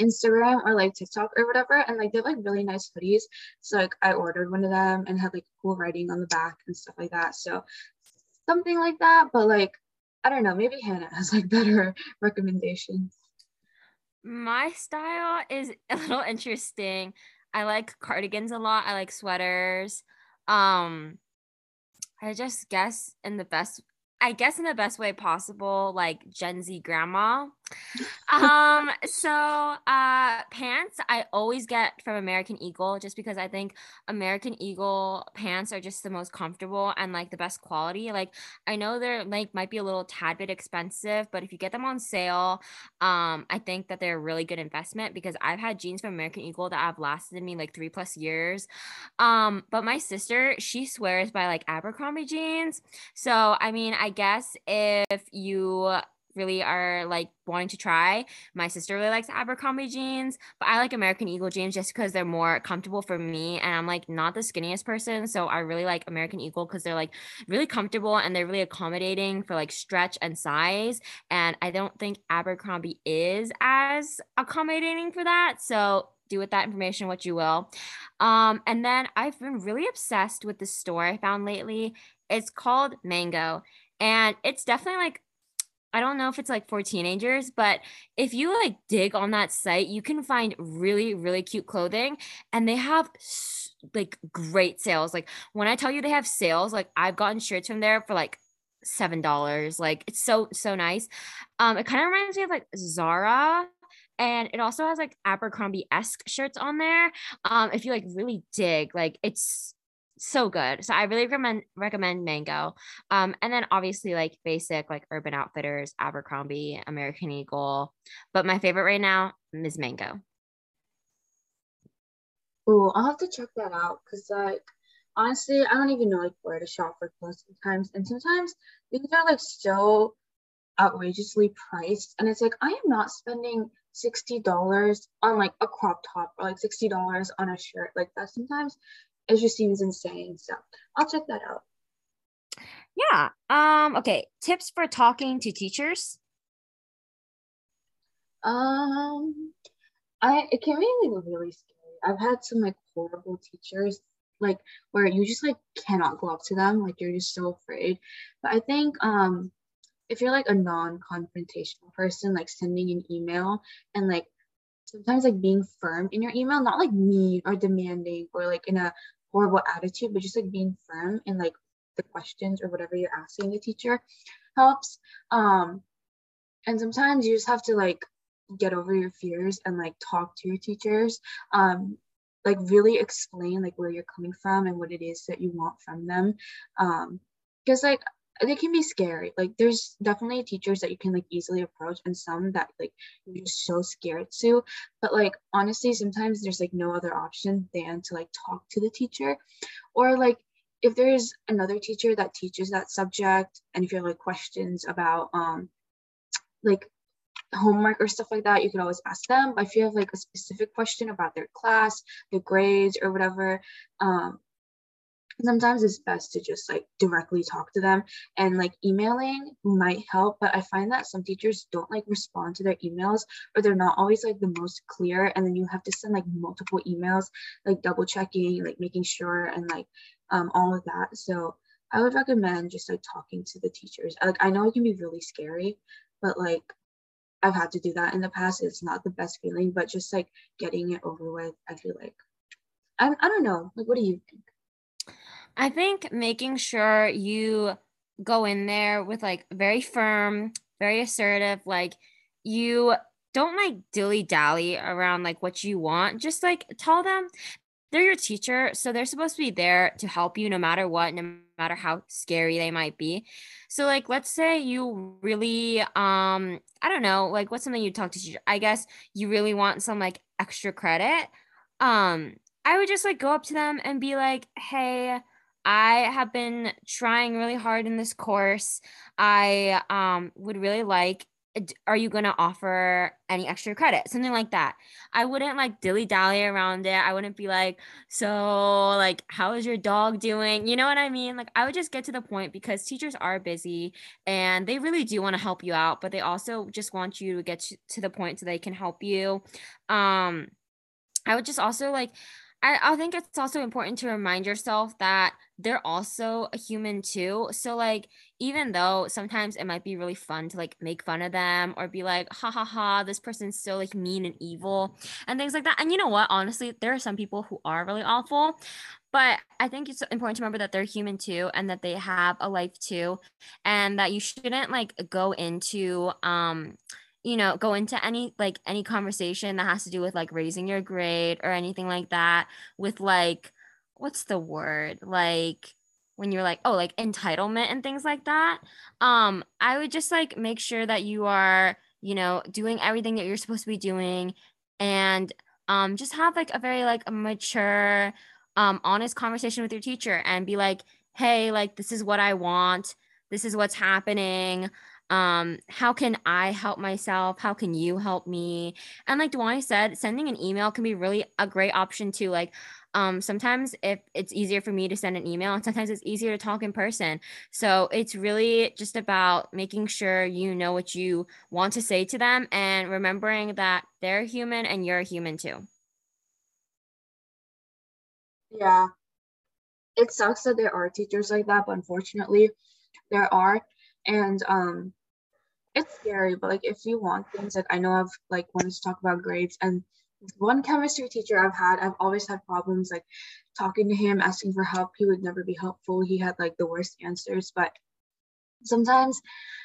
Instagram or like TikTok or whatever, and like they have like really nice hoodies. So like I ordered one of them and had like cool writing on the back and stuff like that. So something like that, but like I don't know, maybe Hannah has like better recommendations my style is a little interesting. I like cardigans a lot. I like sweaters. Um I just guess in the best I guess in the best way possible, like Gen Z grandma. Um, so uh pants I always get from American Eagle just because I think American Eagle pants are just the most comfortable and like the best quality. Like I know they're like might be a little tad bit expensive, but if you get them on sale, um, I think that they're a really good investment because I've had jeans from American Eagle that have lasted me like three plus years. Um, but my sister, she swears by like Abercrombie jeans. So I mean, I guess if you really are like wanting to try. My sister really likes Abercrombie jeans, but I like American Eagle jeans just because they're more comfortable for me. And I'm like not the skinniest person. So I really like American Eagle because they're like really comfortable and they're really accommodating for like stretch and size. And I don't think Abercrombie is as accommodating for that. So do with that information what you will. Um, and then I've been really obsessed with the store I found lately. It's called Mango. And it's definitely like I don't know if it's like for teenagers, but if you like dig on that site, you can find really, really cute clothing and they have like great sales. Like when I tell you they have sales, like I've gotten shirts from there for like seven dollars. Like it's so, so nice. Um, it kind of reminds me of like Zara and it also has like Abercrombie esque shirts on there. Um, if you like really dig, like it's so good. So I really recommend recommend Mango. Um, and then obviously like basic like Urban Outfitters, Abercrombie, American Eagle. But my favorite right now is Mango. Oh, I'll have to check that out because like honestly, I don't even know like where to shop for clothes sometimes. And sometimes things are like so outrageously priced. And it's like I am not spending $60 on like a crop top or like $60 on a shirt. Like that sometimes it just seems insane. So I'll check that out. Yeah. Um, okay. Tips for talking to teachers. Um I it can be like really scary. I've had some like horrible teachers like where you just like cannot go up to them like you're just so afraid but i think um if you're like a non-confrontational person like sending an email and like sometimes like being firm in your email not like mean or demanding or like in a horrible attitude but just like being firm in like the questions or whatever you're asking the teacher helps. Um and sometimes you just have to like get over your fears and like talk to your teachers. Um like really explain like where you're coming from and what it is that you want from them. Um because like they can be scary like there's definitely teachers that you can like easily approach and some that like you're just so scared to but like honestly sometimes there's like no other option than to like talk to the teacher or like if there's another teacher that teaches that subject and if you have like questions about um like homework or stuff like that, you can always ask them. But if you have like a specific question about their class, the grades, or whatever, um, sometimes it's best to just like directly talk to them and like emailing might help but i find that some teachers don't like respond to their emails or they're not always like the most clear and then you have to send like multiple emails like double checking like making sure and like um, all of that so i would recommend just like talking to the teachers like i know it can be really scary but like I've had to do that in the past. It's not the best feeling, but just like getting it over with, I feel like I, I don't know. Like, what do you think? I think making sure you go in there with like very firm, very assertive, like you don't like dilly dally around like what you want. Just like tell them they're your teacher, so they're supposed to be there to help you no matter what, no matter how scary they might be. So like let's say you really um I don't know, like what's something you talk to teacher? I guess you really want some like extra credit. Um I would just like go up to them and be like, "Hey, I have been trying really hard in this course. I um would really like are you going to offer any extra credit? Something like that. I wouldn't like dilly dally around it. I wouldn't be like so like how is your dog doing? You know what i mean? Like i would just get to the point because teachers are busy and they really do want to help you out but they also just want you to get to the point so they can help you. Um i would just also like I, I think it's also important to remind yourself that they're also a human too. So like even though sometimes it might be really fun to like make fun of them or be like, ha ha ha, this person's so like mean and evil and things like that. And you know what? Honestly, there are some people who are really awful. But I think it's important to remember that they're human too and that they have a life too. And that you shouldn't like go into um you know go into any like any conversation that has to do with like raising your grade or anything like that with like what's the word? Like when you're like oh like entitlement and things like that um i would just like make sure that you are you know doing everything that you're supposed to be doing and um just have like a very like a mature um honest conversation with your teacher and be like hey like this is what i want. This is what's happening um how can i help myself? How can you help me? And like Dwani said sending an email can be really a great option too like um sometimes if it's easier for me to send an email and sometimes it's easier to talk in person. So it's really just about making sure you know what you want to say to them and remembering that they're human and you're human too. Yeah. It sucks that there are teachers like that but unfortunately there are. And um it's scary but like if you want things like i know i've like wanted to talk about grades and one chemistry teacher i've had i've always had problems like talking to him asking for help. He would never be helpful. He had like the worst answers but sometimes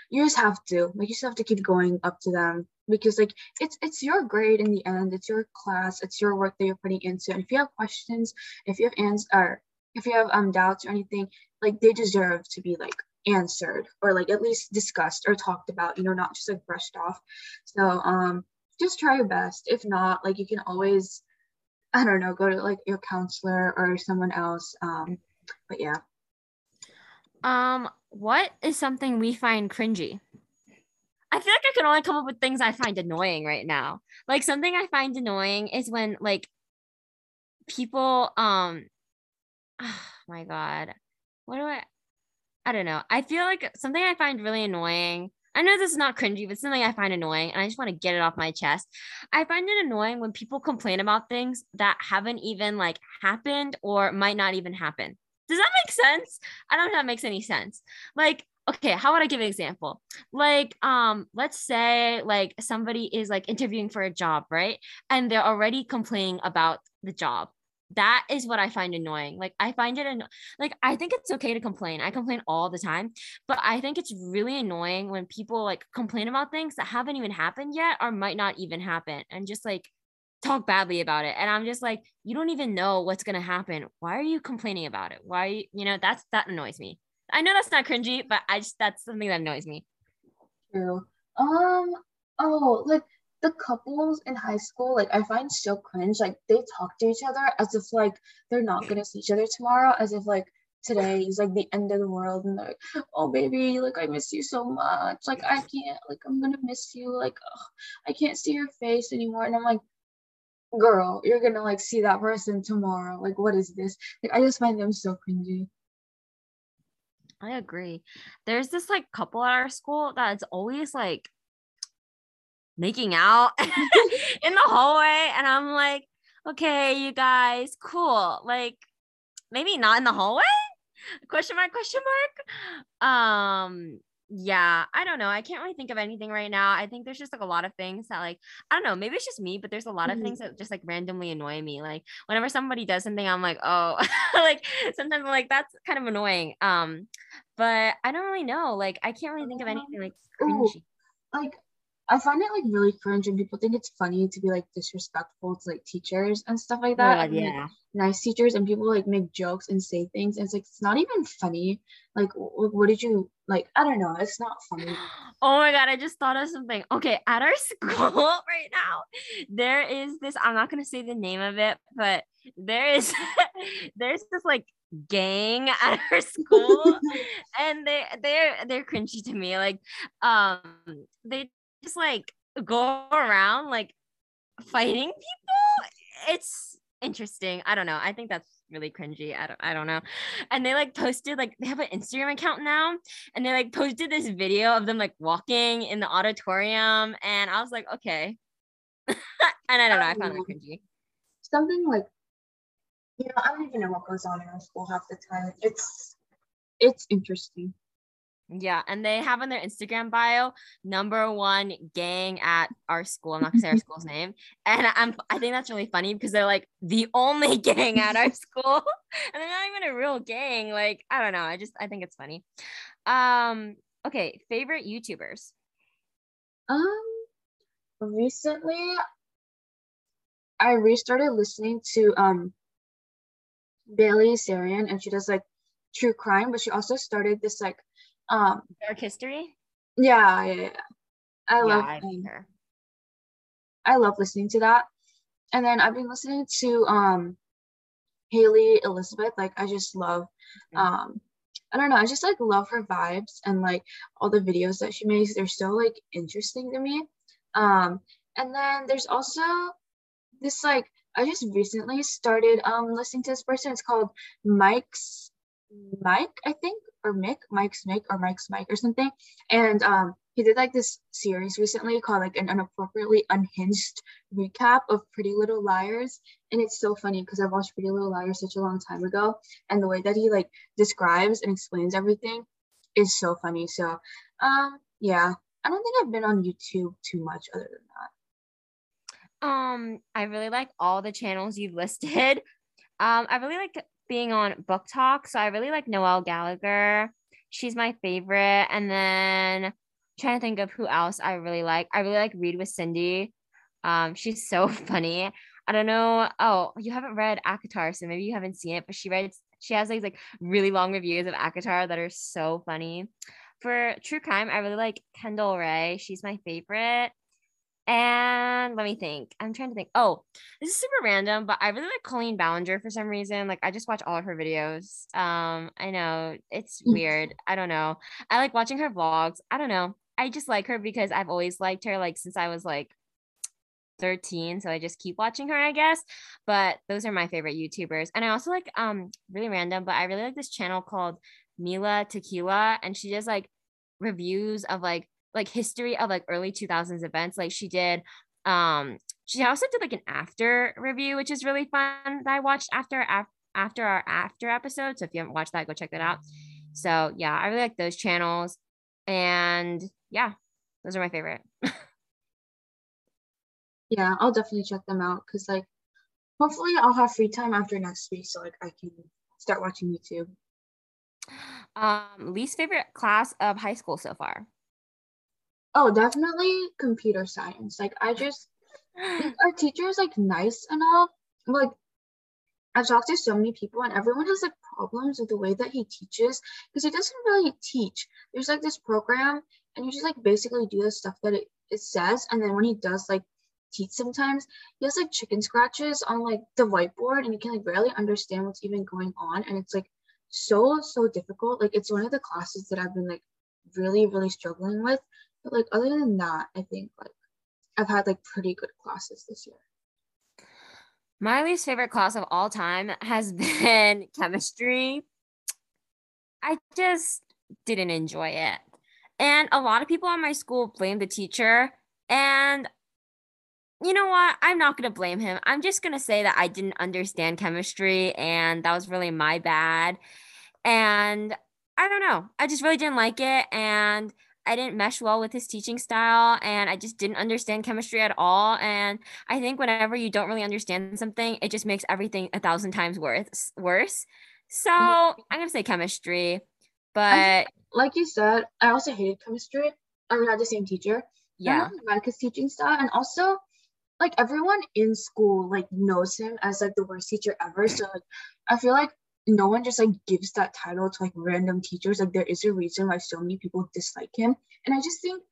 you just have to like you just have to keep going up to them because like it's it's your grade in the end. It's your class. It's your work that you're putting into. And if you have questions if you have answers or if you have um doubts or anything like they deserve to be like answered or like at least discussed or talked about you know not just like brushed off so um just try your best if not like you can always i don't know go to like your counselor or someone else um but yeah um what is something we find cringy I feel like I can only come up with things I find annoying right now. Like something I find annoying is when like people um oh my god. What do I I don't know. I feel like something I find really annoying. I know this is not cringy, but something I find annoying, and I just want to get it off my chest. I find it annoying when people complain about things that haven't even like happened or might not even happen. Does that make sense? I don't know if that makes any sense. Like, okay, how would I give an example? Like, um, let's say like somebody is like interviewing for a job, right? And they're already complaining about the job that is what I find annoying. Like I find it anno- like I think it's okay to complain. I complain all the time, but I think it's really annoying when people like complain about things that haven't even happened yet or might not even happen and just like talk badly about it. And I'm just like, you don't even know what's going to happen. Why are you complaining about it? Why you, know, that's that annoys me. I know that's not cringy, but I just that's something that annoys me. True. Um oh, like the couples in high school, like I find so cringe. Like they talk to each other as if like they're not gonna see each other tomorrow, as if like today is like the end of the world and like, oh baby, like I miss you so much. Like I can't, like I'm gonna miss you. Like ugh, I can't see your face anymore. And I'm like, girl, you're gonna like see that person tomorrow. Like what is this? Like I just find them so cringy. I agree. There's this like couple at our school that's always like making out in the hallway and i'm like okay you guys cool. Like maybe not in the hallway? Question mark question mark? Um yeah i don't know. I can't really think of anything right now. I think there's just like a lot of things that like i don't know maybe it's just me but there's a lot of mm-hmm. things that just like randomly annoy me. Like whenever somebody does something i'm like oh like sometimes i'm like that's kind of annoying. Um but i don't really know. Like i can't really think of anything like cringy. Ooh, like I find it like really cringe and people think it's funny to be like disrespectful to like teachers and stuff like that. and, yeah. Like, nice teachers and people like make jokes and say things and it's like it's not even funny. Like what did you like? I don't know. It's not funny. Oh my god, I just thought of something. Okay, at our school right now, there is this, I'm not gonna say the name of it, but there is there's this like gang at our school and they they're they're cringy to me like um they just like go around like fighting people. It's interesting. I don't know. I think that's really cringy. I don't I don't know. And they like posted like they have an Instagram account now and they like posted this video of them like walking in the auditorium and I was like, okay. and I don't know, I found that um, cringy. Something like you know, I don't even know what goes on in our school half the time. It's it's interesting. Yeah, and they have on their Instagram bio number one gang at our school. I'm not gonna say our school's name, and I'm I think that's really funny because they're like the only gang at our school, and they're not even a real gang. Like I don't know, I just I think it's funny. Um, okay, favorite YouTubers. Um, recently, I restarted listening to um Bailey Sarian, and she does like true crime, but she also started this like um, Dark History. Yeah, yeah, yeah. I yeah, love I um, her. I love listening to that. And then I've been listening to um Hailey Elizabeth. Like I just love mm-hmm. um I don't know, I just like love her vibes and like all the videos that she makes. They're so like interesting to me. Um and then there's also this like I just recently started um listening to this person. It's called Mike's Mike, I think, or Mick, Mike's Mick, or Mike's Mike, or something. And um, he did like this series recently called like an inappropriately unhinged recap of Pretty Little Liars, and it's so funny because I watched Pretty Little Liars such a long time ago, and the way that he like describes and explains everything is so funny. So, um, yeah, I don't think I've been on YouTube too much other than that. Um, I really like all the channels you've listed. Um, I really like being on BookTok. So I really like Noelle Gallagher She's my favorite. And then trying to think of who else I really like. I really like Read with Cindy. Um, she's so funny. I don't know. Oh, you haven't read ACOTAR, so maybe you haven't seen it, but she writes, she has like, like really long reviews of ACOTAR that are so funny. For true crime, I really like Kendall Rae. She's my favorite. And let me think. I'm trying to think. Oh, this is super random, but I really like Colleen Ballinger for some reason. Like I just watch all of her videos. Um, I know it's mm. weird. I don't know. I like watching her vlogs. I don't know. I just like her because I've always liked her like since I was like 13 so i just keep watching her i guess but those are my favorite youtubers and i also like um really random but i really like this channel called mila tequila and she does like reviews of like like history of like early 2000s events like she did um she also did like an after review which is really fun that i watched after after our after episode so if you haven't watched that go check that out. So yeah i really like those channels and yeah those are my favorite. Yeah i'll definitely check them out because like hopefully i'll have free time after next week so like i can start watching youtube. Um least favorite class of high school so far Oh, definitely computer science. Like I just our teacher is like nice enough. Like I've talked to so many people and everyone has like problems with the way that he teaches because he doesn't really teach. There's like this program and you just like basically do the stuff that it, it says and then when he does like teach sometimes he has like chicken scratches on like the whiteboard and you can like barely understand what's even going on and it's like so so difficult like it's one of the classes that i've been like really really struggling with but like other than that, I think like I've had like pretty good classes this year. My least favorite class of all time has been chemistry. I just didn't enjoy it. And a lot of people in my school blame the teacher. And you know what? I'm not going to blame him. I'm just going to say that I didn't understand chemistry and that was really my bad. And I don't know. I just really didn't like it. And I didn't mesh well with his teaching style and I just didn't understand chemistry at all. And I think whenever you don't really understand something, it just makes everything a thousand times worse worse. So I'm gonna say chemistry. But like you said, I also hated chemistry. I mean, I had the same teacher. Yeah. I like his teaching style. And also like everyone in school like knows him as like the worst teacher ever. So like I feel like no one just like gives that title to like random teachers. Like there is a reason why so many people dislike him. And I just think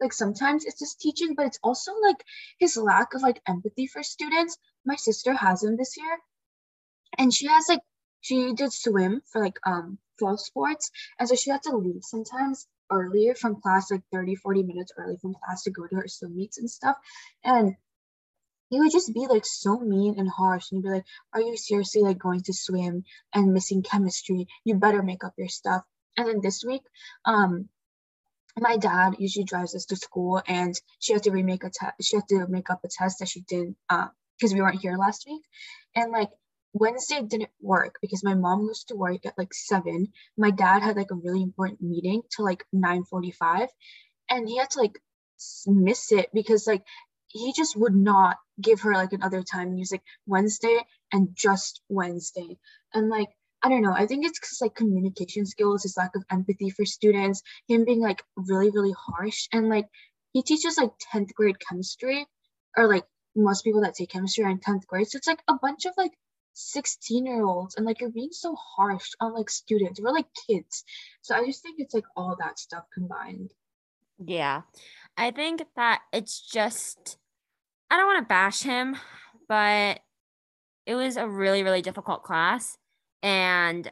like sometimes it's just teaching, but it's also like his lack of like empathy for students. My sister has him this year. And she has like she did swim for like um fall sports. And so she had to leave sometimes earlier from class, like 30, 40 minutes early from class to go to her swim meets and stuff. And he would just be like so mean and harsh and he'd be like are you seriously like going to swim and missing chemistry? You better make up your stuff. And then this week um my dad usually drives us to school and she had to remake a test she had to make up a test that she did uh because we weren't here last week. And like wednesday didn't work because my mom was to work at like seven. My dad had like a really important meeting till like 9 45 and he had to like miss it because like he just would not give her like another time music Wednesday and just Wednesday. And like, I don't know, I think it's because like communication skills, his lack of empathy for students, him being like really, really harsh. And like, he teaches like 10th grade chemistry, or like most people that take chemistry are in 10th grade. So it's like a bunch of like 16 year olds, and like you're being so harsh on like students. We're like kids. So I just think it's like all that stuff combined. Yeah. I think that it's just I don't want to bash him, but it was a really, really difficult class. And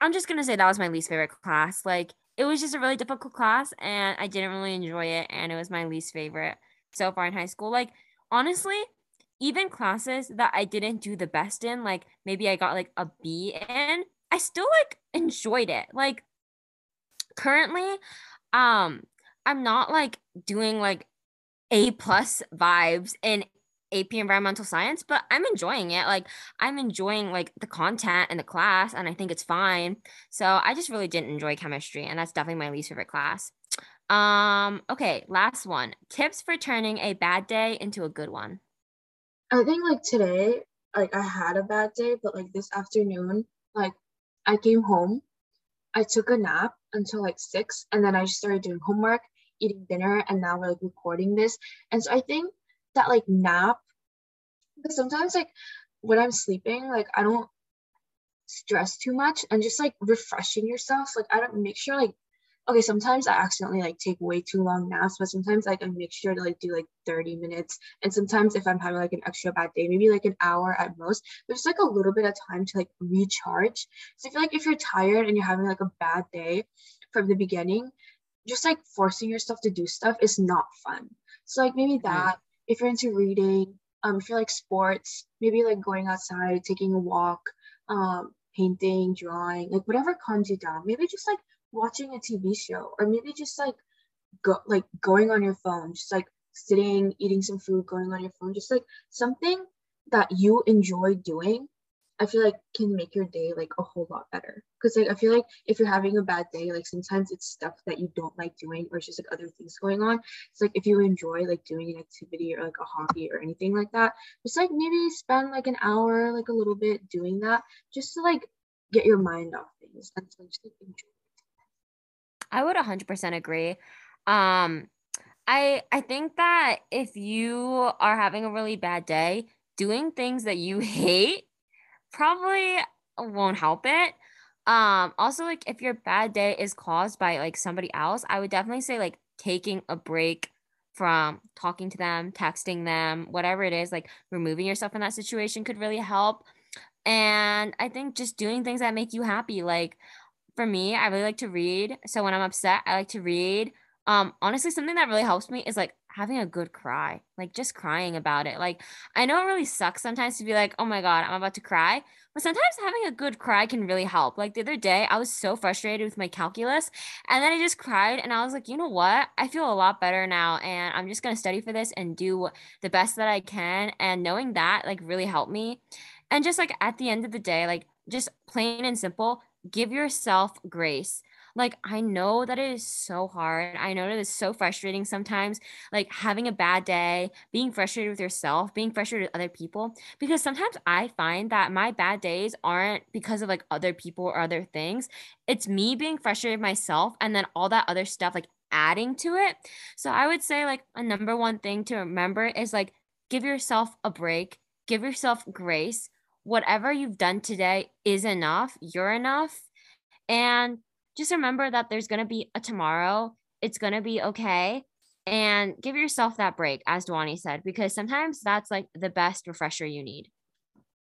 I'm just going to say that was my least favorite class. Like, it was just a really difficult class, and I didn't really enjoy it. And it was my least favorite so far in high school. Like, honestly, even classes that I didn't do the best in, like maybe I got like a B in, I still like enjoyed it. Like, currently, um, I'm not like doing like a plus vibes in AP environmental science, but I'm enjoying it. Like I'm enjoying like the content and the class and I think it's fine. So I just really didn't enjoy chemistry and that's definitely my least favorite class. Um okay, last one. Tips for turning a bad day into a good one. I think like today like I had a bad day, but like this afternoon like I came home I took a nap until like six, and then I just started doing homework, eating dinner, and now we're like recording this. And so I think that like nap, because sometimes like when I'm sleeping, like I don't stress too much and just like refreshing yourself. Like I don't make sure like okay, sometimes I accidentally like take way too long naps, but sometimes like I make sure to like do like 30 minutes. And sometimes if I'm having like an extra bad day, maybe like an hour at most, there's like a little bit of time to like recharge. So I feel like if you're tired and you're having like a bad day from the beginning, just like forcing yourself to do stuff is not fun. So like maybe that, if you're into reading, um, if you're like sports, maybe like going outside, taking a walk, um, painting, drawing, like whatever calms you down. Maybe just like watching a TV show or maybe just like go like going on your phone, just like sitting, eating some food, going on your phone, just like something that you enjoy doing, I feel like can make your day like a whole lot better. Cause like I feel like if you're having a bad day, like sometimes it's stuff that you don't like doing or it's just like other things going on. It's like if you enjoy like doing an activity or like a hobby or anything like that, just like maybe spend like an hour, like a little bit doing that just to like get your mind off things and to just like enjoy I would 100% agree. Um, I I think that if you are having a really bad day, doing things that you hate probably won't help it. Um, also like if your bad day is caused by like somebody else, I would definitely say like taking a break from talking to them, texting them, whatever it is, like removing yourself in that situation could really help. And I think just doing things that make you happy, like for me, I really like to read. So when I'm upset, I like to read. Um, honestly, something that really helps me is like having a good cry, like just crying about it. Like I know it really sucks sometimes to be like, oh my God, I'm about to cry. But sometimes having a good cry can really help. Like the other day, I was so frustrated with my calculus and then I just cried and I was like, you know what? I feel a lot better now and I'm just going to study for this and do the best that I can. And knowing that like really helped me. And just like at the end of the day, like just plain and simple, give yourself grace. Like, I know that it is so hard. I know that it's so frustrating sometimes, like having a bad day, being frustrated with yourself, being frustrated with other people. Because sometimes I find that my bad days aren't because of like other people or other things. It's me being frustrated with myself and then all that other stuff, like adding to it. So I would say, like, a number one thing to remember is like, give yourself a break, give yourself grace whatever you've done today is enough. You're enough. And just remember that there's going to be a tomorrow. It's going to be okay. And give yourself that break, as Dwani said, because sometimes that's like the best refresher you need.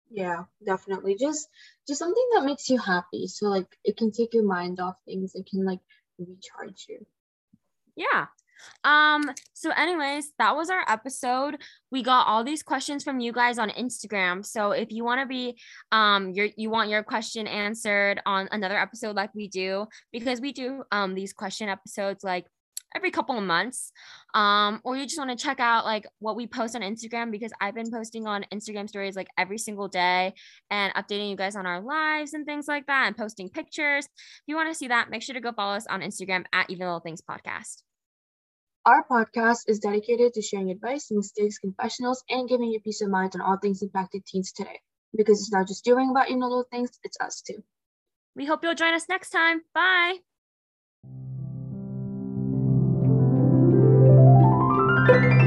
Yeah, definitely. Just just something that makes you happy. So like it can take your mind off things. It can like recharge you. Yeah. Um, so anyways, that was our episode. We got all these questions from you guys on Instagram. So if you want to be um your you want your question answered on another episode like we do, because we do um these question episodes like every couple of months um or you just want to check out like what we post on instagram because i've been posting on instagram stories like every single day and updating you guys on our lives and things like that and posting pictures if you want to see that make sure to go follow us on instagram at even little things podcast our podcast is dedicated to sharing advice, mistakes, confessionals, and giving you peace of mind on all things impacted teens today. Because it's not just doing about you know things, it's us too. We hope you'll join us next time. Bye. Thank you.